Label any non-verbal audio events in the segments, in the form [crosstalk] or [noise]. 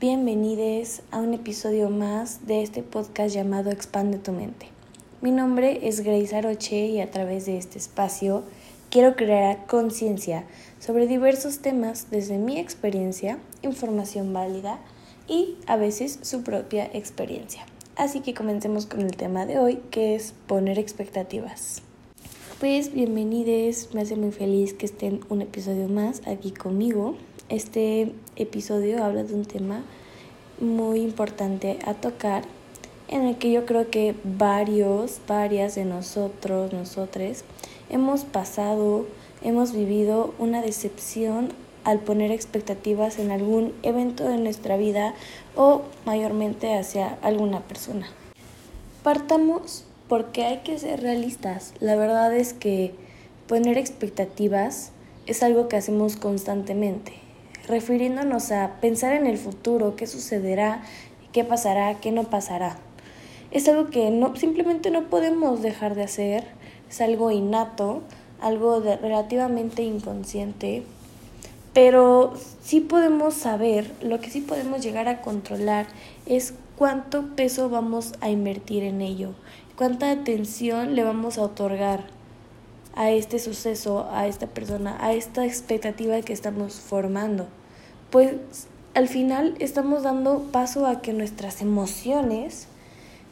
Bienvenidos a un episodio más de este podcast llamado Expande tu mente. Mi nombre es Grace Aroche y a través de este espacio quiero crear conciencia sobre diversos temas desde mi experiencia, información válida y a veces su propia experiencia. Así que comencemos con el tema de hoy que es poner expectativas. Pues bienvenidos, me hace muy feliz que estén un episodio más aquí conmigo. Este episodio habla de un tema muy importante a tocar en el que yo creo que varios, varias de nosotros, nosotros, hemos pasado, hemos vivido una decepción al poner expectativas en algún evento de nuestra vida o mayormente hacia alguna persona. Partamos porque hay que ser realistas. La verdad es que poner expectativas es algo que hacemos constantemente, refiriéndonos a pensar en el futuro, qué sucederá, qué pasará, qué no pasará. Es algo que no, simplemente no podemos dejar de hacer, es algo innato, algo relativamente inconsciente, pero sí podemos saber, lo que sí podemos llegar a controlar es cuánto peso vamos a invertir en ello, cuánta atención le vamos a otorgar a este suceso, a esta persona, a esta expectativa que estamos formando. Pues al final estamos dando paso a que nuestras emociones,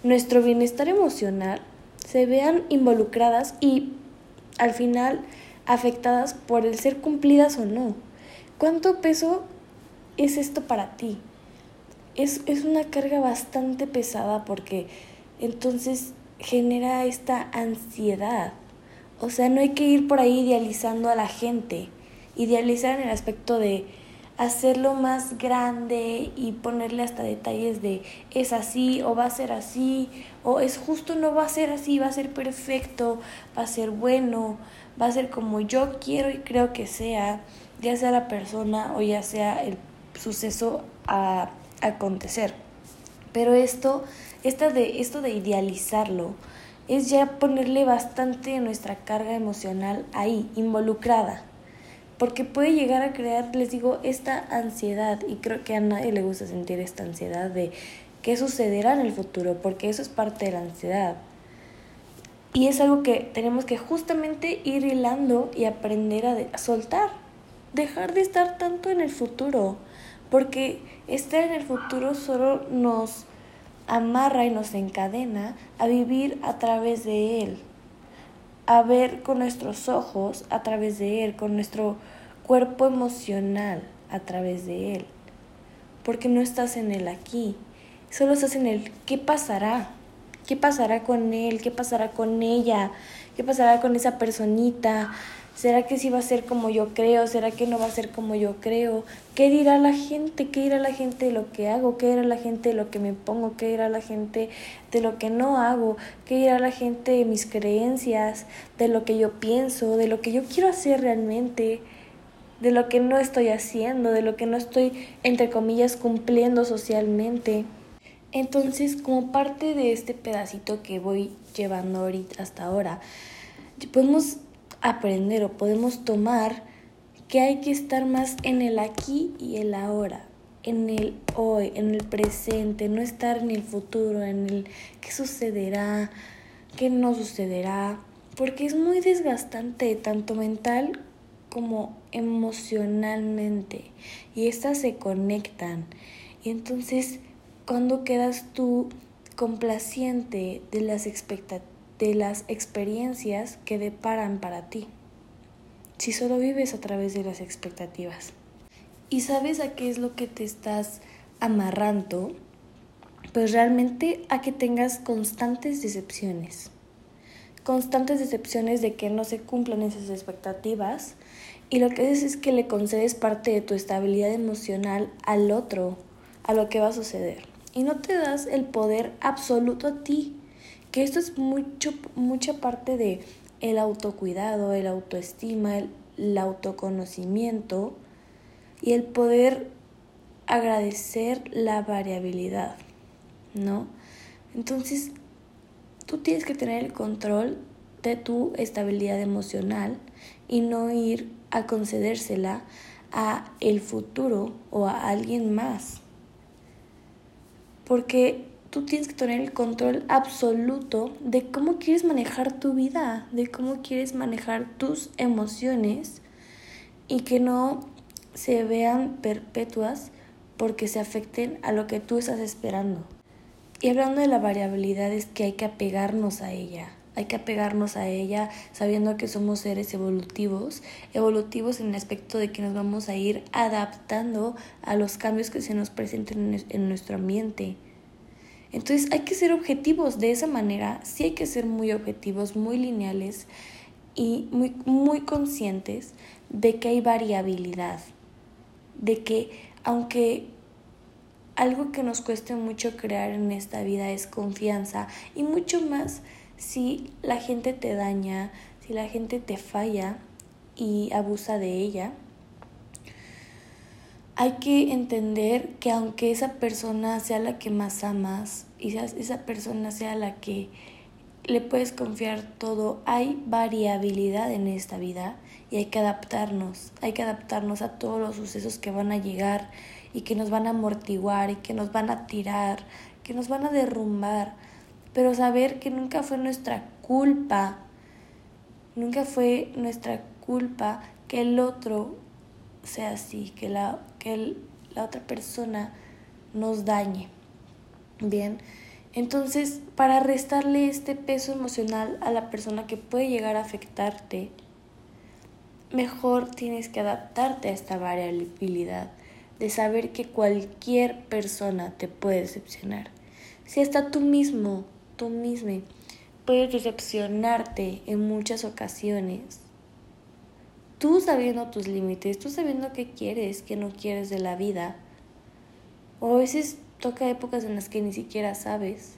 nuestro bienestar emocional, se vean involucradas y al final afectadas por el ser cumplidas o no. ¿Cuánto peso es esto para ti? Es, es una carga bastante pesada porque entonces genera esta ansiedad. O sea, no hay que ir por ahí idealizando a la gente. Idealizar en el aspecto de hacerlo más grande y ponerle hasta detalles de es así o va a ser así o es justo no va a ser así, va a ser perfecto, va a ser bueno, va a ser como yo quiero y creo que sea, ya sea la persona o ya sea el suceso a, acontecer. Pero esto, esta de, esto de idealizarlo es ya ponerle bastante nuestra carga emocional ahí, involucrada porque puede llegar a crear, les digo, esta ansiedad y creo que a nadie le gusta sentir esta ansiedad de qué sucederá en el futuro, porque eso es parte de la ansiedad. Y es algo que tenemos que justamente ir hilando y aprender a, soltar, dejar de estar tanto en el futuro, porque estar en el futuro solo nos amarra y nos encadena a vivir a través de él a ver con nuestros ojos a través de Él, con nuestro cuerpo emocional a través de Él. Porque no estás en el aquí, solo estás en el qué pasará, qué pasará con Él, qué pasará con ella, qué pasará con esa personita, ¿Será que sí va a ser como yo creo? ¿Será que no va a ser como yo creo? ¿Qué dirá la gente? ¿Qué dirá la gente de lo que hago? ¿Qué dirá la gente de lo que me pongo? ¿Qué dirá la gente de lo que no hago? ¿Qué dirá la gente de mis creencias? ¿De lo que yo pienso? ¿De lo que yo quiero hacer realmente? ¿De lo que no estoy haciendo? ¿De lo que no estoy, entre comillas, cumpliendo socialmente? Entonces, como parte de este pedacito que voy llevando ahorita hasta ahora, podemos aprender o podemos tomar que hay que estar más en el aquí y el ahora, en el hoy, en el presente, no estar en el futuro, en el qué sucederá, qué no sucederá, porque es muy desgastante tanto mental como emocionalmente y estas se conectan. Y entonces cuando quedas tú complaciente de las expectativas de las experiencias que deparan para ti, si solo vives a través de las expectativas. ¿Y sabes a qué es lo que te estás amarrando? Pues realmente a que tengas constantes decepciones. Constantes decepciones de que no se cumplan esas expectativas y lo que haces es que le concedes parte de tu estabilidad emocional al otro, a lo que va a suceder. Y no te das el poder absoluto a ti que esto es mucho, mucha parte de el autocuidado, el autoestima, el, autoconocimiento y el poder agradecer la variabilidad, ¿no? Entonces, tú tienes que tener el control de tu estabilidad emocional y no ir a concedérsela a el futuro o a alguien más. porque tú tienes que tener el control absoluto de cómo quieres manejar tu vida, de cómo quieres manejar tus emociones y que no se vean perpetuas porque se afecten a lo que tú estás esperando. Y hablando de la variabilidad es que hay que apegarnos a ella, hay que apegarnos a ella sabiendo que somos seres evolutivos, evolutivos en el aspecto de que nos vamos a ir adaptando a los cambios que se nos presenten en nuestro ambiente. Entonces hay que ser objetivos. De esa manera, sí hay que ser muy objetivos, muy lineales y muy, muy conscientes de que hay variabilidad, de que aunque algo que nos cueste mucho crear en esta vida es confianza y mucho más si la gente te daña, si la gente te falla y abusa de ella, hay que entender que aunque esa persona sea la que más amas y esa persona sea la que le puedes confiar todo, hay variabilidad en esta vida y hay que adaptarnos, hay que adaptarnos a todos los sucesos que van a llegar y que nos van a amortiguar y que nos van a tirar, que nos van a derrumbar, pero saber que nunca fue nuestra culpa, nunca fue nuestra culpa que el otro sea así, que la, que la otra persona nos dañe. Bien, entonces para restarle este peso emocional a la persona que puede llegar a afectarte, mejor tienes que adaptarte a esta variabilidad de saber que cualquier persona te puede decepcionar. Si hasta tú mismo, tú mismo, puedes decepcionarte en muchas ocasiones, tú sabiendo tus límites, tú sabiendo qué quieres, qué no quieres de la vida. O a veces toca épocas en las que ni siquiera sabes.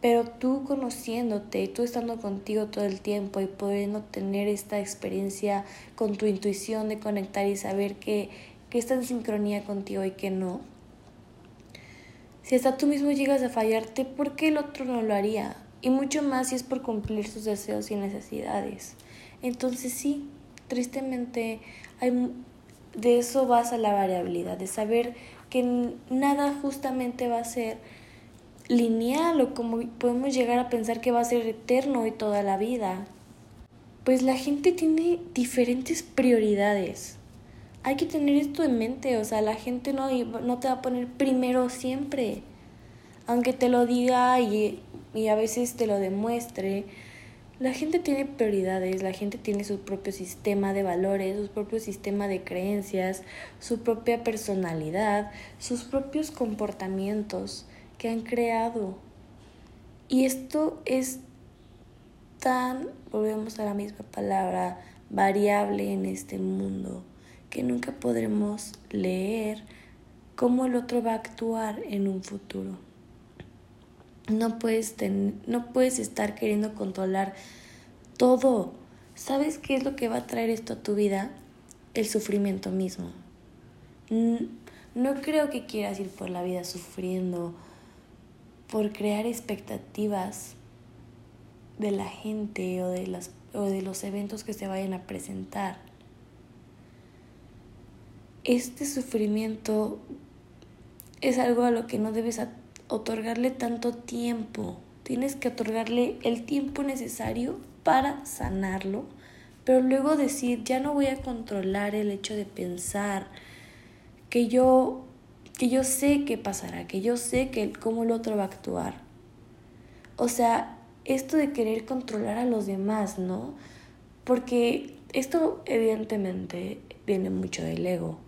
Pero tú conociéndote, tú estando contigo todo el tiempo y pudiendo tener esta experiencia con tu intuición de conectar y saber que, que está en sincronía contigo y que no. Si hasta tú mismo llegas a fallarte, ¿por qué el otro no lo haría? Y mucho más si es por cumplir sus deseos y necesidades. Entonces sí, tristemente hay, de eso vas a la variabilidad, de saber que nada justamente va a ser lineal o como podemos llegar a pensar que va a ser eterno y toda la vida. Pues la gente tiene diferentes prioridades. Hay que tener esto en mente, o sea, la gente no, no te va a poner primero siempre. Aunque te lo diga y, y a veces te lo demuestre, la gente tiene prioridades, la gente tiene su propio sistema de valores, su propio sistema de creencias, su propia personalidad, sus propios comportamientos que han creado. Y esto es tan, volvemos a la misma palabra, variable en este mundo, que nunca podremos leer cómo el otro va a actuar en un futuro. No puedes, no puedes estar queriendo controlar todo. ¿Sabes qué es lo que va a traer esto a tu vida? El sufrimiento mismo. No creo que quieras ir por la vida sufriendo, por crear expectativas de la gente o de, las, o de los eventos que se vayan a presentar. Este sufrimiento es algo a lo que no debes otorgarle tanto tiempo. Tienes que otorgarle el tiempo necesario para sanarlo, pero luego decir, ya no voy a controlar el hecho de pensar que yo que yo sé qué pasará, que yo sé que cómo el otro va a actuar. O sea, esto de querer controlar a los demás, ¿no? Porque esto evidentemente viene mucho del ego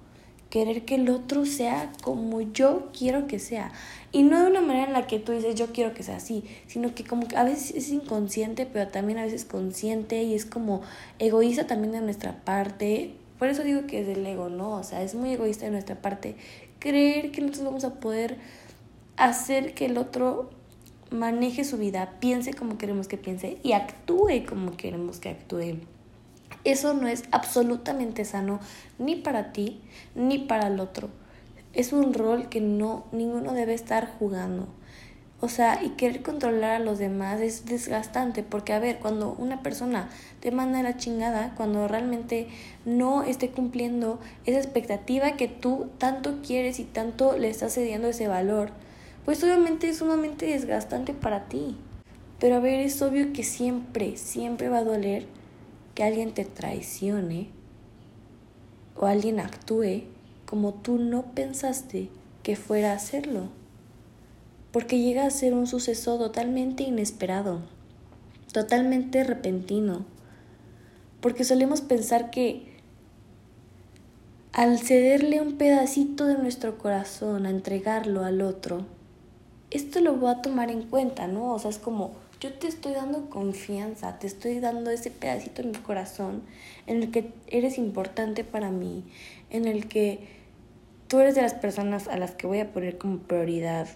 querer que el otro sea como yo quiero que sea. Y no de una manera en la que tú dices yo quiero que sea así, sino que como que a veces es inconsciente, pero también a veces consciente y es como egoísta también de nuestra parte. Por eso digo que es del ego, ¿no? O sea, es muy egoísta de nuestra parte creer que nosotros vamos a poder hacer que el otro maneje su vida, piense como queremos que piense y actúe como queremos que actúe. Eso no es absolutamente sano ni para ti ni para el otro. Es un rol que no ninguno debe estar jugando. O sea, y querer controlar a los demás es desgastante, porque a ver, cuando una persona te manda la chingada, cuando realmente no esté cumpliendo esa expectativa que tú tanto quieres y tanto le estás cediendo ese valor, pues obviamente es sumamente desgastante para ti. Pero a ver, es obvio que siempre, siempre va a doler que alguien te traicione o alguien actúe como tú no pensaste que fuera a hacerlo porque llega a ser un suceso totalmente inesperado, totalmente repentino, porque solemos pensar que al cederle un pedacito de nuestro corazón, a entregarlo al otro, esto lo voy a tomar en cuenta, ¿no? O sea, es como, yo te estoy dando confianza, te estoy dando ese pedacito en mi corazón en el que eres importante para mí, en el que tú eres de las personas a las que voy a poner como prioridad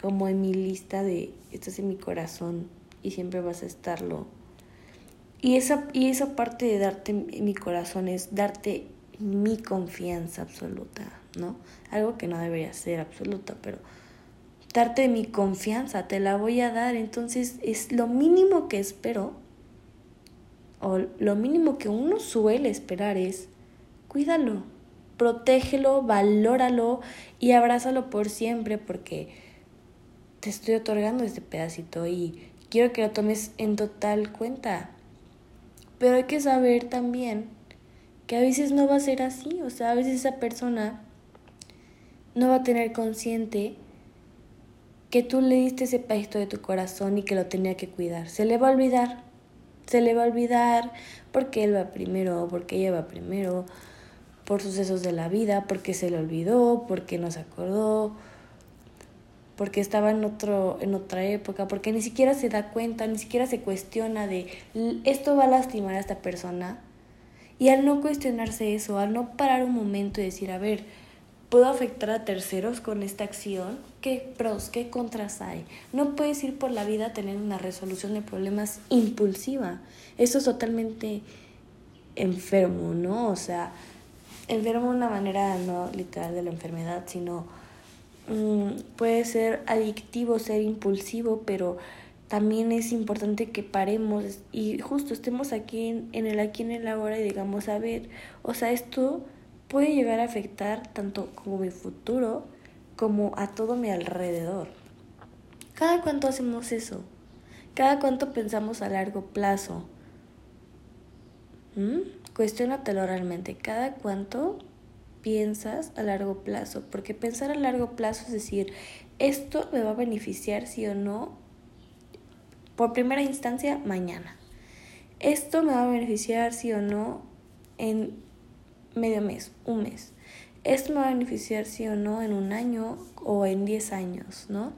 como en mi lista de estás en mi corazón y siempre vas a estarlo. Y esa, y esa parte de darte mi corazón es darte mi confianza absoluta, ¿no? Algo que no debería ser absoluta, pero darte mi confianza, te la voy a dar. Entonces es lo mínimo que espero, o lo mínimo que uno suele esperar es, cuídalo, protégelo, valóralo y abrázalo por siempre, porque te estoy otorgando este pedacito y quiero que lo tomes en total cuenta. Pero hay que saber también que a veces no va a ser así, o sea, a veces esa persona no va a tener consciente que tú le diste ese pedacito de tu corazón y que lo tenía que cuidar. Se le va a olvidar, se le va a olvidar porque él va primero, porque ella va primero, por sucesos de la vida, porque se le olvidó, porque no se acordó, porque estaba en, otro, en otra época, porque ni siquiera se da cuenta, ni siquiera se cuestiona de esto va a lastimar a esta persona. Y al no cuestionarse eso, al no parar un momento y decir, a ver, ¿puedo afectar a terceros con esta acción? ¿Qué pros, qué contras hay? No puedes ir por la vida teniendo una resolución de problemas impulsiva. Eso es totalmente enfermo, ¿no? O sea, enfermo de una manera no literal de la enfermedad, sino Mm, puede ser adictivo, ser impulsivo, pero también es importante que paremos y justo estemos aquí en, el aquí en el ahora y digamos, a ver, o sea, esto puede llegar a afectar tanto como mi futuro como a todo mi alrededor. ¿Cada cuánto hacemos eso? ¿Cada cuánto pensamos a largo plazo? ¿Mm? Cuestiónatelo realmente. ¿Cada cuánto piensas a largo plazo, porque pensar a largo plazo es decir, esto me va a beneficiar sí o no, por primera instancia, mañana. Esto me va a beneficiar sí o no en medio mes, un mes. Esto me va a beneficiar sí o no en un año o en diez años, ¿no?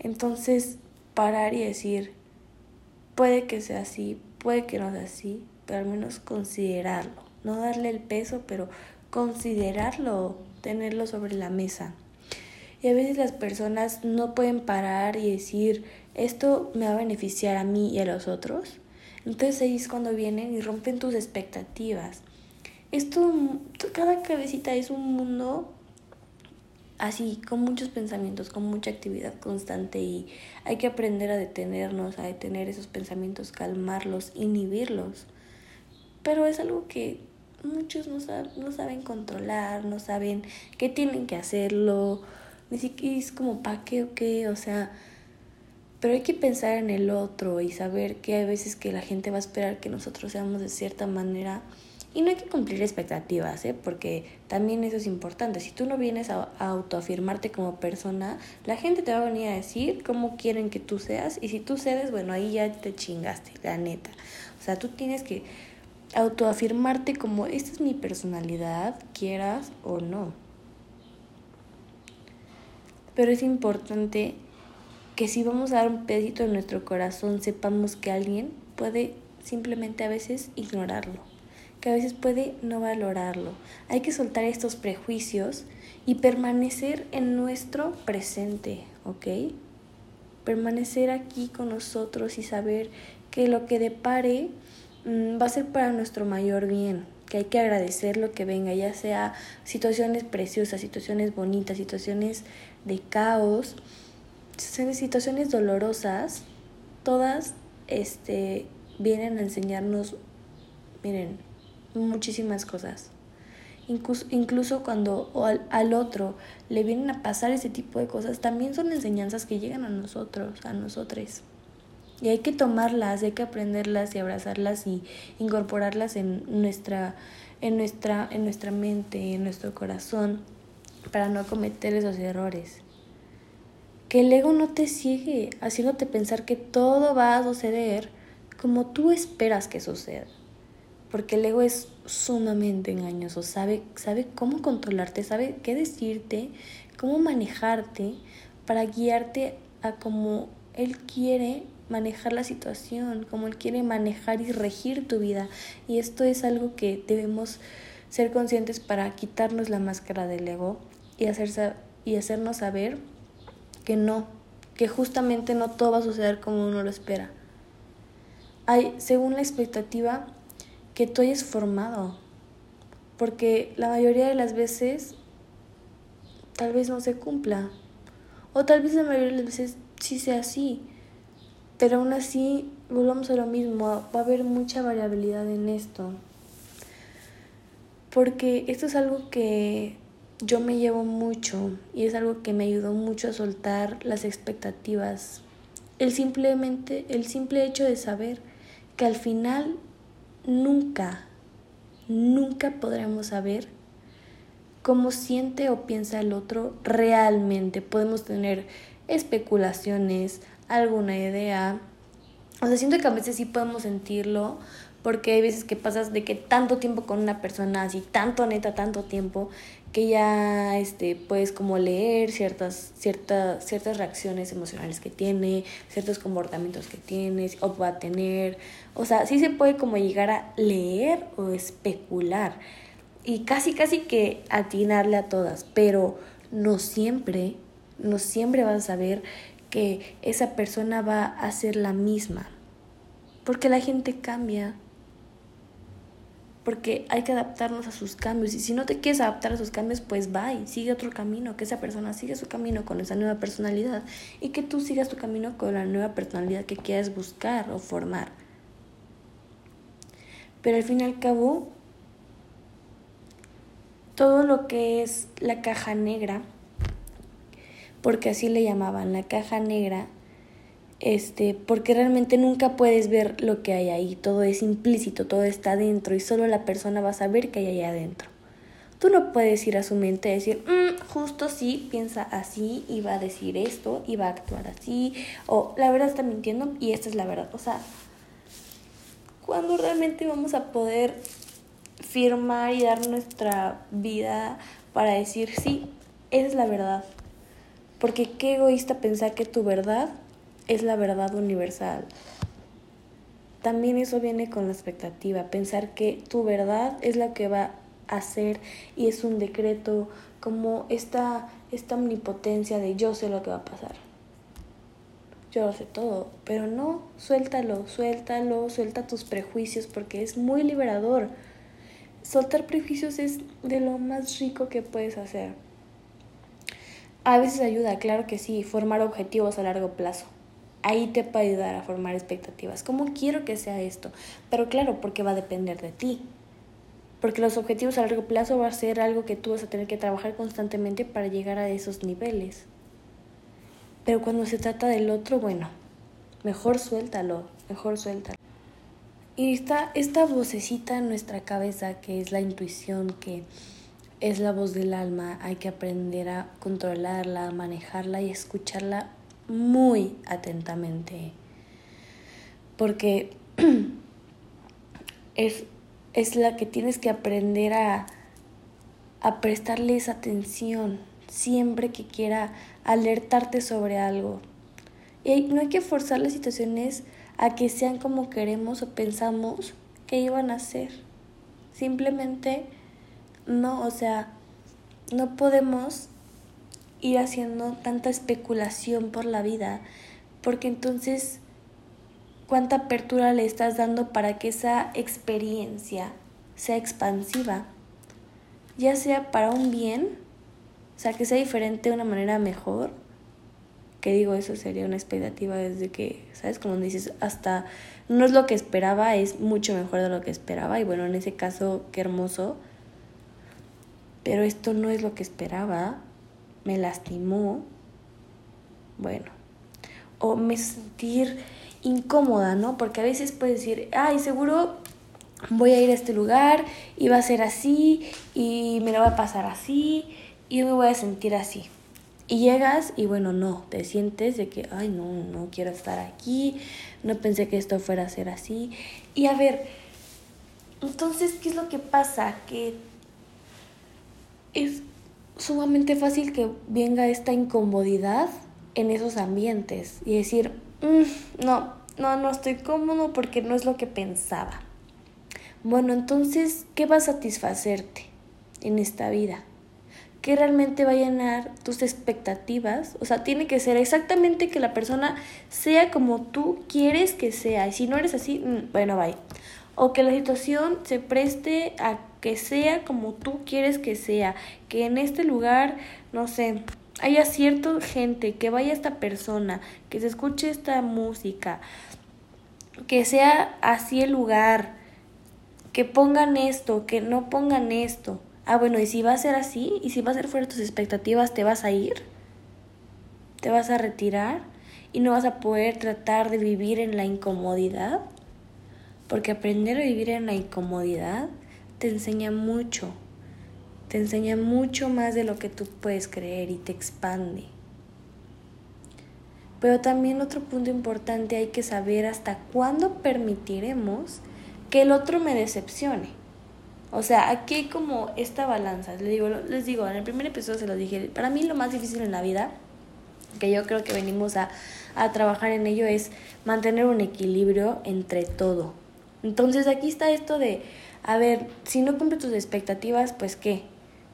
Entonces, parar y decir, puede que sea así, puede que no sea así, pero al menos considerarlo. No darle el peso, pero considerarlo, tenerlo sobre la mesa. Y a veces las personas no pueden parar y decir, esto me va a beneficiar a mí y a los otros. Entonces ahí es cuando vienen y rompen tus expectativas. Esto, cada cabecita es un mundo así, con muchos pensamientos, con mucha actividad constante y hay que aprender a detenernos, a detener esos pensamientos, calmarlos, inhibirlos. Pero es algo que muchos no, no saben controlar, no saben qué tienen que hacerlo, ni siquiera es como para qué o qué, o sea, pero hay que pensar en el otro y saber que hay veces que la gente va a esperar que nosotros seamos de cierta manera y no hay que cumplir expectativas, ¿eh? porque también eso es importante. Si tú no vienes a, autoafirmarte como persona, la gente te va a venir a decir cómo quieren que tú seas y si tú cedes, bueno, ahí ya te chingaste, la neta. O sea, tú tienes que autoafirmarte como esta es mi personalidad, quieras o no. Pero es importante que si vamos a dar un pedito en nuestro corazón, sepamos que alguien puede simplemente a veces ignorarlo, que a veces puede no valorarlo. Hay que soltar estos prejuicios y permanecer en nuestro presente, ¿ok? Permanecer aquí con nosotros y saber que lo que depare Mm, va a ser para nuestro mayor bien, que hay que agradecer lo que venga, ya sea situaciones preciosas, situaciones bonitas, situaciones de caos, situaciones dolorosas, todas este, vienen a enseñarnos, miren, muchísimas cosas. Incluso, incluso cuando al, al, otro le vienen a pasar ese tipo de cosas, también son enseñanzas que llegan a nosotros, a nosotros. Y hay que tomarlas, hay que aprenderlas y abrazarlas y incorporarlas en nuestra, en nuestra, en nuestra mente, en nuestro corazón, para no cometer esos errores. Que el ego no te ciegue, haciéndote pensar que todo va a suceder como tú esperas que suceda. Porque el ego es sumamente engañoso, sabe, sabe cómo controlarte, sabe qué decirte, cómo manejarte para guiarte a como él quiere manejar la situación, como Él quiere manejar y regir tu vida. Y esto es algo que debemos ser conscientes para quitarnos la máscara del ego y, hacer, y hacernos saber que no, que justamente no todo va a suceder como uno lo espera. Hay, según la expectativa que tú hayas formado, porque la mayoría de las veces tal vez no se cumpla, o tal vez la mayoría de las veces sí sea así, pero aún así, volvamos a lo mismo, va a haber mucha variabilidad en esto. Porque esto es algo que yo me llevo mucho y es algo que me ayudó mucho a soltar las expectativas. El simplemente el simple hecho de saber que al final nunca nunca podremos saber cómo siente o piensa el otro realmente. Podemos tener especulaciones, alguna idea. O sea, siento que a veces sí podemos sentirlo, porque hay veces que pasas de que tanto tiempo con una persona, así tanto neta, tanto tiempo, que ya este, puedes como leer ciertas, ciertas, ciertas reacciones emocionales que tiene, ciertos comportamientos que tienes o va a tener. O sea, sí se puede como llegar a leer o especular y casi, casi que atinarle a todas, pero no siempre, no siempre vas a saber que esa persona va a ser la misma. Porque la gente cambia. Porque hay que adaptarnos a sus cambios. Y si no te quieres adaptar a sus cambios, pues y sigue otro camino. Que esa persona siga su camino con esa nueva personalidad. Y que tú sigas tu camino con la nueva personalidad que quieras buscar o formar. Pero al fin y al cabo, todo lo que es la caja negra porque así le llamaban la caja negra, este, porque realmente nunca puedes ver lo que hay ahí, todo es implícito, todo está dentro y solo la persona va a saber que hay ahí adentro. Tú no puedes ir a su mente y decir, mm, justo sí, piensa así y va a decir esto y va a actuar así, o la verdad está mintiendo y esta es la verdad. O sea, cuando realmente vamos a poder firmar y dar nuestra vida para decir, sí, esa es la verdad, porque qué egoísta pensar que tu verdad es la verdad universal. También eso viene con la expectativa, pensar que tu verdad es la que va a hacer y es un decreto, como esta, esta omnipotencia de yo sé lo que va a pasar. Yo lo sé todo, pero no, suéltalo, suéltalo, suelta tus prejuicios porque es muy liberador. Soltar prejuicios es de lo más rico que puedes hacer. A veces ayuda, claro que sí, formar objetivos a largo plazo. Ahí te puede ayudar a formar expectativas. ¿Cómo quiero que sea esto? Pero claro, porque va a depender de ti. Porque los objetivos a largo plazo va a ser algo que tú vas a tener que trabajar constantemente para llegar a esos niveles. Pero cuando se trata del otro, bueno, mejor suéltalo, mejor suéltalo. Y está esta vocecita en nuestra cabeza que es la intuición que es la voz del alma, hay que aprender a controlarla, manejarla y escucharla muy atentamente. Porque [clears throat] es, es la que tienes que aprender a, a prestarle esa atención siempre que quiera alertarte sobre algo. Y no hay que forzar las situaciones a que sean como queremos o pensamos que iban a ser. Simplemente no, o sea, no podemos ir haciendo tanta especulación por la vida, porque entonces, ¿cuánta apertura le estás dando para que esa experiencia sea expansiva? Ya sea para un bien, o sea, que sea diferente de una manera mejor, que digo, eso sería una expectativa desde que, ¿sabes? Como dices, hasta no es lo que esperaba, es mucho mejor de lo que esperaba. Y bueno, en ese caso, qué hermoso. Pero esto no es lo que esperaba. Me lastimó. Bueno. O me sentir incómoda, ¿no? Porque a veces puedes decir, ay, seguro voy a ir a este lugar y va a ser así y me lo va a pasar así y me voy a sentir así. Y llegas y bueno, no, te sientes de que, ay, no, no quiero estar aquí, no pensé que esto fuera a ser así. Y a ver, entonces, ¿qué es lo que pasa? Que es sumamente fácil que venga esta incomodidad en esos ambientes y decir, mm, no, no, no estoy cómodo porque no es lo que pensaba. Bueno, entonces, ¿qué va a satisfacerte en esta vida? ¿Qué realmente va a llenar tus expectativas? O sea, tiene que ser exactamente que la persona sea como tú quieres que sea. Y si no eres así, mm, bueno, bye. O que la situación se preste a que sea como tú quieres que sea. Que en este lugar, no sé, haya cierta gente, que vaya esta persona, que se escuche esta música, que sea así el lugar que pongan esto, que no pongan esto. Ah, bueno, y si va a ser así, y si va a ser fuera de tus expectativas, ¿te vas a ir? ¿Te vas a retirar? ¿Y no vas a poder tratar de vivir en la incomodidad? Porque aprender a vivir en la incomodidad te enseña mucho. Te enseña mucho más de lo que tú puedes creer y te expande. Pero también otro punto importante hay que saber hasta cuándo permitiremos que el otro me decepcione. O sea, aquí hay como esta balanza. Les digo, les digo, en el primer episodio se lo dije, para mí lo más difícil en la vida, que yo creo que venimos a, a trabajar en ello, es mantener un equilibrio entre todo. Entonces aquí está esto de, a ver, si no cumple tus expectativas, pues qué,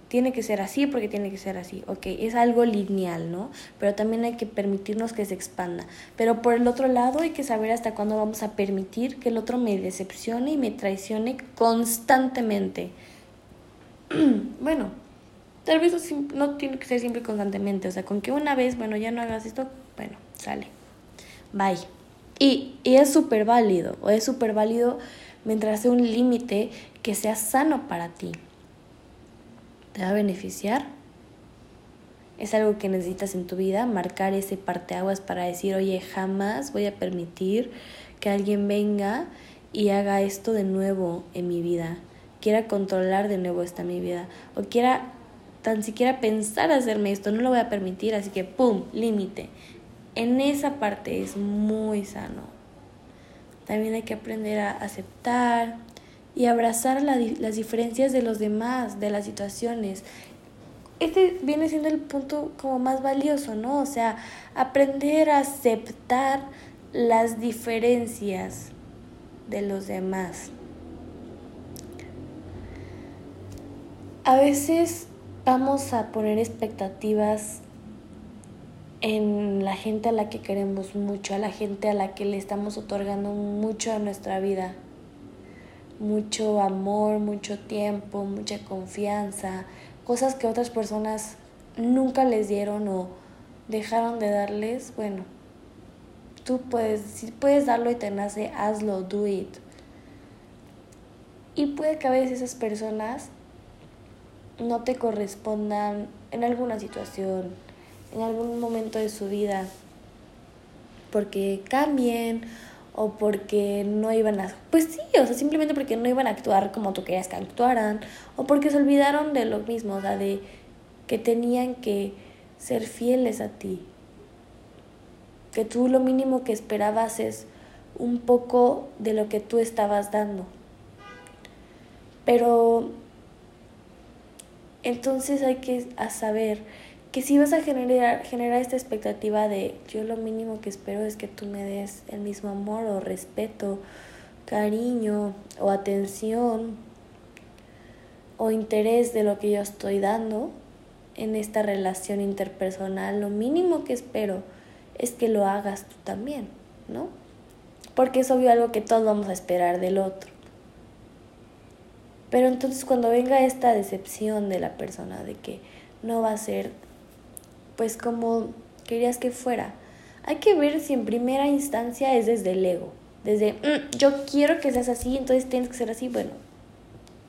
tiene que ser así porque tiene que ser así. Ok, es algo lineal, ¿no? Pero también hay que permitirnos que se expanda. Pero por el otro lado hay que saber hasta cuándo vamos a permitir que el otro me decepcione y me traicione constantemente. [clears throat] bueno, tal vez no tiene que ser siempre constantemente. O sea, con que una vez, bueno, ya no hagas esto, bueno, sale. Bye. Y, y es súper válido, o es súper válido mientras sea un límite que sea sano para ti te va a beneficiar. Es algo que necesitas en tu vida, marcar ese parteaguas para decir, oye, jamás voy a permitir que alguien venga y haga esto de nuevo en mi vida, quiera controlar de nuevo esta mi vida, o quiera tan siquiera pensar hacerme esto, no lo voy a permitir, así que ¡pum! límite. En esa parte es muy sano. También hay que aprender a aceptar, y abrazar las diferencias de los demás, de las situaciones. Este viene siendo el punto como más valioso, ¿no? O sea, aprender a aceptar las diferencias de los demás. A veces vamos a poner expectativas en la gente a la que queremos mucho, a la gente a la que le estamos otorgando mucho a nuestra vida mucho amor, mucho tiempo, mucha confianza, cosas que otras personas nunca les dieron o dejaron de darles, bueno, tú puedes, si puedes darlo y te nace, hazlo, do it. Y puede que a veces esas personas no te correspondan en alguna situación, en algún momento de su vida, porque cambien o porque no iban a... Pues sí, o sea, simplemente porque no iban a actuar como tú querías que actuaran, o porque se olvidaron de lo mismo, o sea, de que tenían que ser fieles a ti, que tú lo mínimo que esperabas es un poco de lo que tú estabas dando. Pero entonces hay que saber que si vas a generar, generar esta expectativa de yo lo mínimo que espero es que tú me des el mismo amor o respeto, cariño o atención o interés de lo que yo estoy dando en esta relación interpersonal, lo mínimo que espero es que lo hagas tú también, ¿no? Porque es obvio algo que todos vamos a esperar del otro. Pero entonces cuando venga esta decepción de la persona de que no va a ser pues como querías que fuera. Hay que ver si en primera instancia es desde el ego, desde mm, yo quiero que seas así, entonces tienes que ser así. Bueno,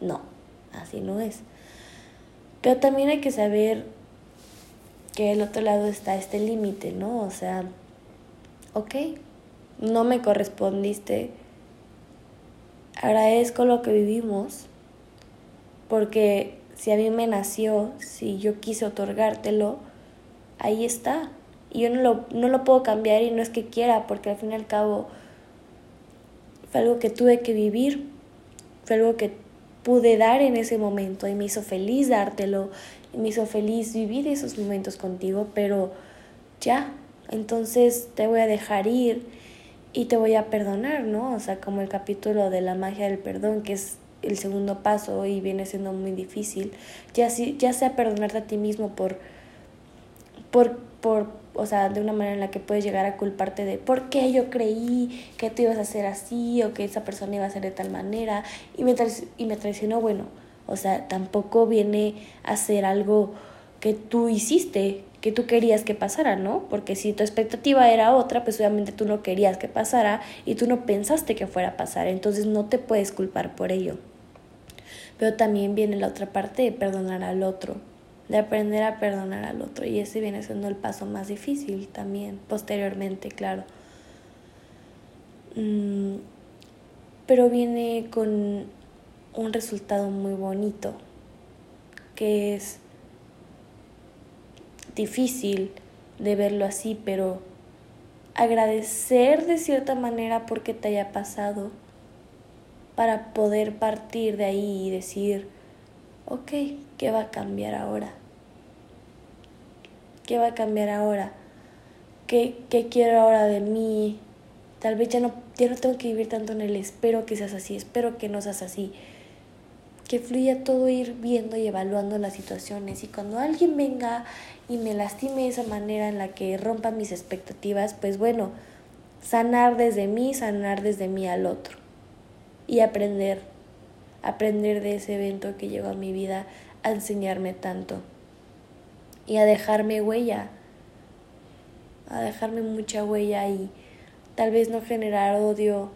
no, así no es. Pero también hay que saber que el otro lado está este límite, ¿no? O sea, ok, no me correspondiste, agradezco lo que vivimos, porque si a mí me nació, si yo quise otorgártelo, ahí está. Y yo no lo, no lo puedo cambiar y no es que quiera, porque al fin y al cabo fue algo que tuve que vivir, fue algo que pude dar en ese momento y me hizo feliz dártelo, y me hizo feliz vivir esos momentos contigo, pero ya, entonces te voy a dejar ir y te voy a perdonar, ¿no? O sea, como el capítulo de la magia del perdón, que es el segundo paso y viene siendo muy difícil, ya, ya sea perdonarte a ti mismo por, por, por, o sea, de una manera en la que puedes llegar a culparte de por qué yo creí que tú ibas a ser así o que esa persona iba a ser de tal manera y me, y me traicionó, bueno, o sea, tampoco viene a ser algo que tú hiciste, que tú querías que pasara, ¿no? Porque si tu expectativa era otra, pues obviamente tú no querías que pasara y tú no pensaste que fuera a pasar, entonces no te puedes culpar por ello. Pero también viene la otra parte de perdonar al otro, de aprender a perdonar al otro y ese viene siendo el paso más difícil también, posteriormente, claro. Mm, pero viene con un resultado muy bonito, que es difícil de verlo así, pero agradecer de cierta manera porque te haya pasado para poder partir de ahí y decir, ok, ¿qué va a cambiar ahora? ¿Qué va a cambiar ahora? ¿Qué, qué quiero ahora de mí? Tal vez ya no, ya no tengo que vivir tanto en el espero que seas así, espero que no seas así que fluya todo ir viendo y evaluando las situaciones y cuando alguien venga y me lastime de esa manera en la que rompa mis expectativas, pues bueno, sanar desde mí, sanar desde mí al otro y aprender, aprender de ese evento que llegó a mi vida a enseñarme tanto y a dejarme huella, a dejarme mucha huella y tal vez no generar odio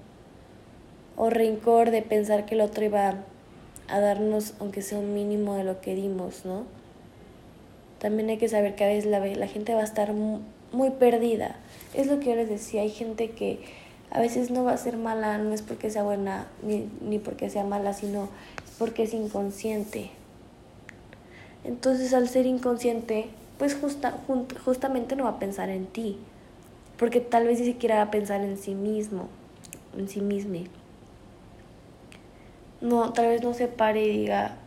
o rencor de pensar que el otro iba a darnos, aunque sea un mínimo de lo que dimos, ¿no? También hay que saber que a veces la, gente va a estar muy, perdida. Es lo que yo les decía, hay gente que a veces no va a ser mala, no es porque sea buena ni, ni porque sea mala, sino porque es inconsciente. Entonces al ser inconsciente, pues justa, justamente no va a pensar en ti, porque tal vez ni siquiera va a pensar en sí mismo, en sí mismo no, tal vez no se pare y diga,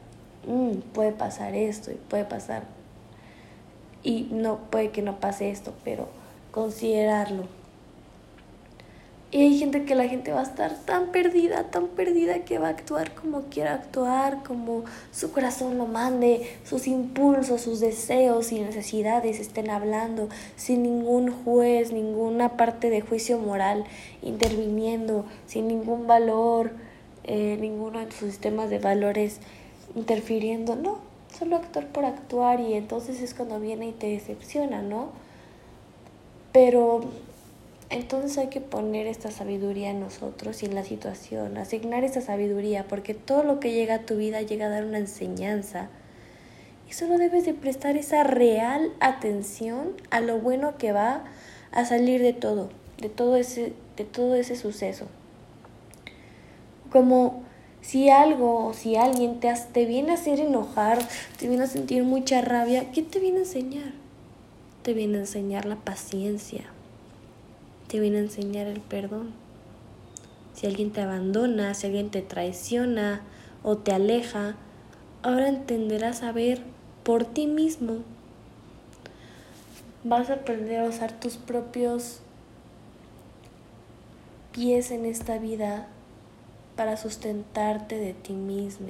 mm, puede pasar esto y puede pasar. Y no puede que no pase esto, pero considerarlo. Y hay gente que la gente va a estar tan perdida, tan perdida que va a actuar como quiera actuar, como su corazón lo mande, sus impulsos, sus deseos y necesidades estén hablando, sin ningún juez, ninguna parte de juicio moral interviniendo, sin ningún valor, eh, ninguno de sus sistemas de valores interfiriendo, no, solo actuar por actuar y entonces es cuando viene y te decepciona, ¿no? Pero entonces hay que poner esta sabiduría en nosotros y en la situación, asignar esta sabiduría, porque todo lo que llega a tu vida llega a dar una enseñanza. Y solo debes de prestar esa real atención a lo bueno que va a salir de todo, de todo ese, de todo ese suceso. Como si algo o si alguien te, te viene a hacer enojar, te viene a sentir mucha rabia, ¿qué te viene a enseñar? Te viene a enseñar la paciencia, te viene a enseñar el perdón. Si alguien te abandona, si alguien te traiciona o te aleja, ahora entenderás a ver por ti mismo. Vas a aprender a usar tus propios pies en esta vida para sustentarte de ti mismo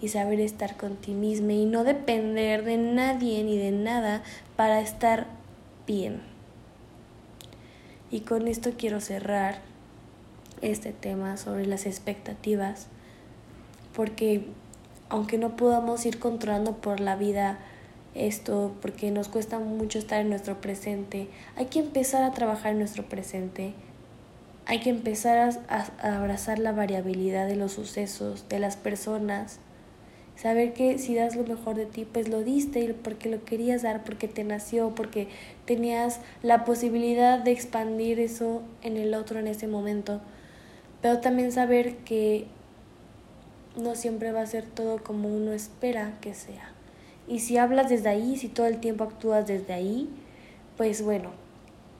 y saber estar con ti mismo y no depender de nadie ni de nada para estar bien. Y con esto quiero cerrar este tema sobre las expectativas, porque aunque no podamos ir controlando por la vida esto porque nos cuesta mucho estar en nuestro presente. Hay que empezar a trabajar en nuestro presente. Hay que empezar a, abrazar la variabilidad de los sucesos, de las personas. Saber que si das lo mejor de ti, pues lo diste porque lo querías dar, porque te nació, porque tenías la posibilidad de expandir eso en el otro en ese momento. Pero también saber que no siempre va a ser todo como uno espera que sea. Y si hablas desde ahí, si todo el tiempo actúas desde ahí, pues bueno,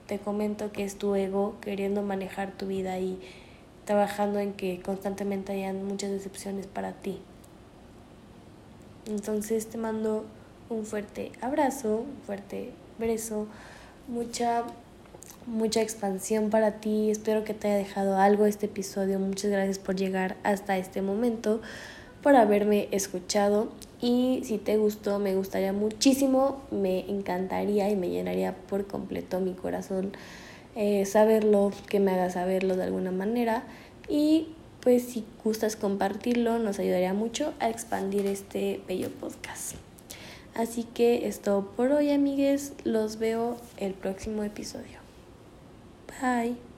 te comento que es tu ego queriendo manejar tu vida y trabajando en que constantemente hayan muchas decepciones para ti. Entonces te mando un fuerte abrazo, un fuerte beso, mucha mucha expansión para ti. Espero que te haya dejado algo este episodio. Muchas gracias por llegar hasta este momento, por haberme escuchado. Y si te gustó, me gustaría muchísimo, me encantaría y me llenaría por completo mi corazón eh, saberlo, que me haga saberlo de alguna manera. Y pues si gustas compartirlo, nos ayudaría mucho a expandir este bello podcast. Así que es todo por hoy, amigues. Los veo el próximo episodio. Bye.